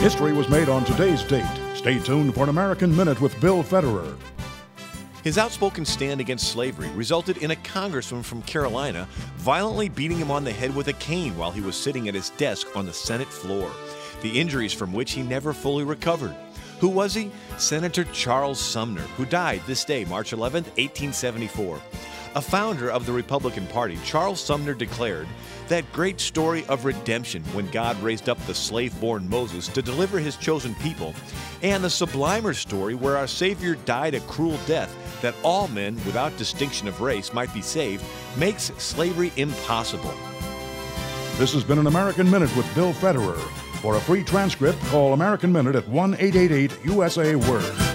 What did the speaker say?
History was made on today's date. Stay tuned for an American Minute with Bill Federer. His outspoken stand against slavery resulted in a congressman from Carolina violently beating him on the head with a cane while he was sitting at his desk on the Senate floor, the injuries from which he never fully recovered. Who was he? Senator Charles Sumner, who died this day, March 11, 1874. A founder of the Republican Party, Charles Sumner declared that great story of redemption when God raised up the slave born Moses to deliver his chosen people, and the sublimer story where our Savior died a cruel death that all men, without distinction of race, might be saved, makes slavery impossible. This has been an American Minute with Bill Federer. For a free transcript, call American Minute at 1 888 USA Word.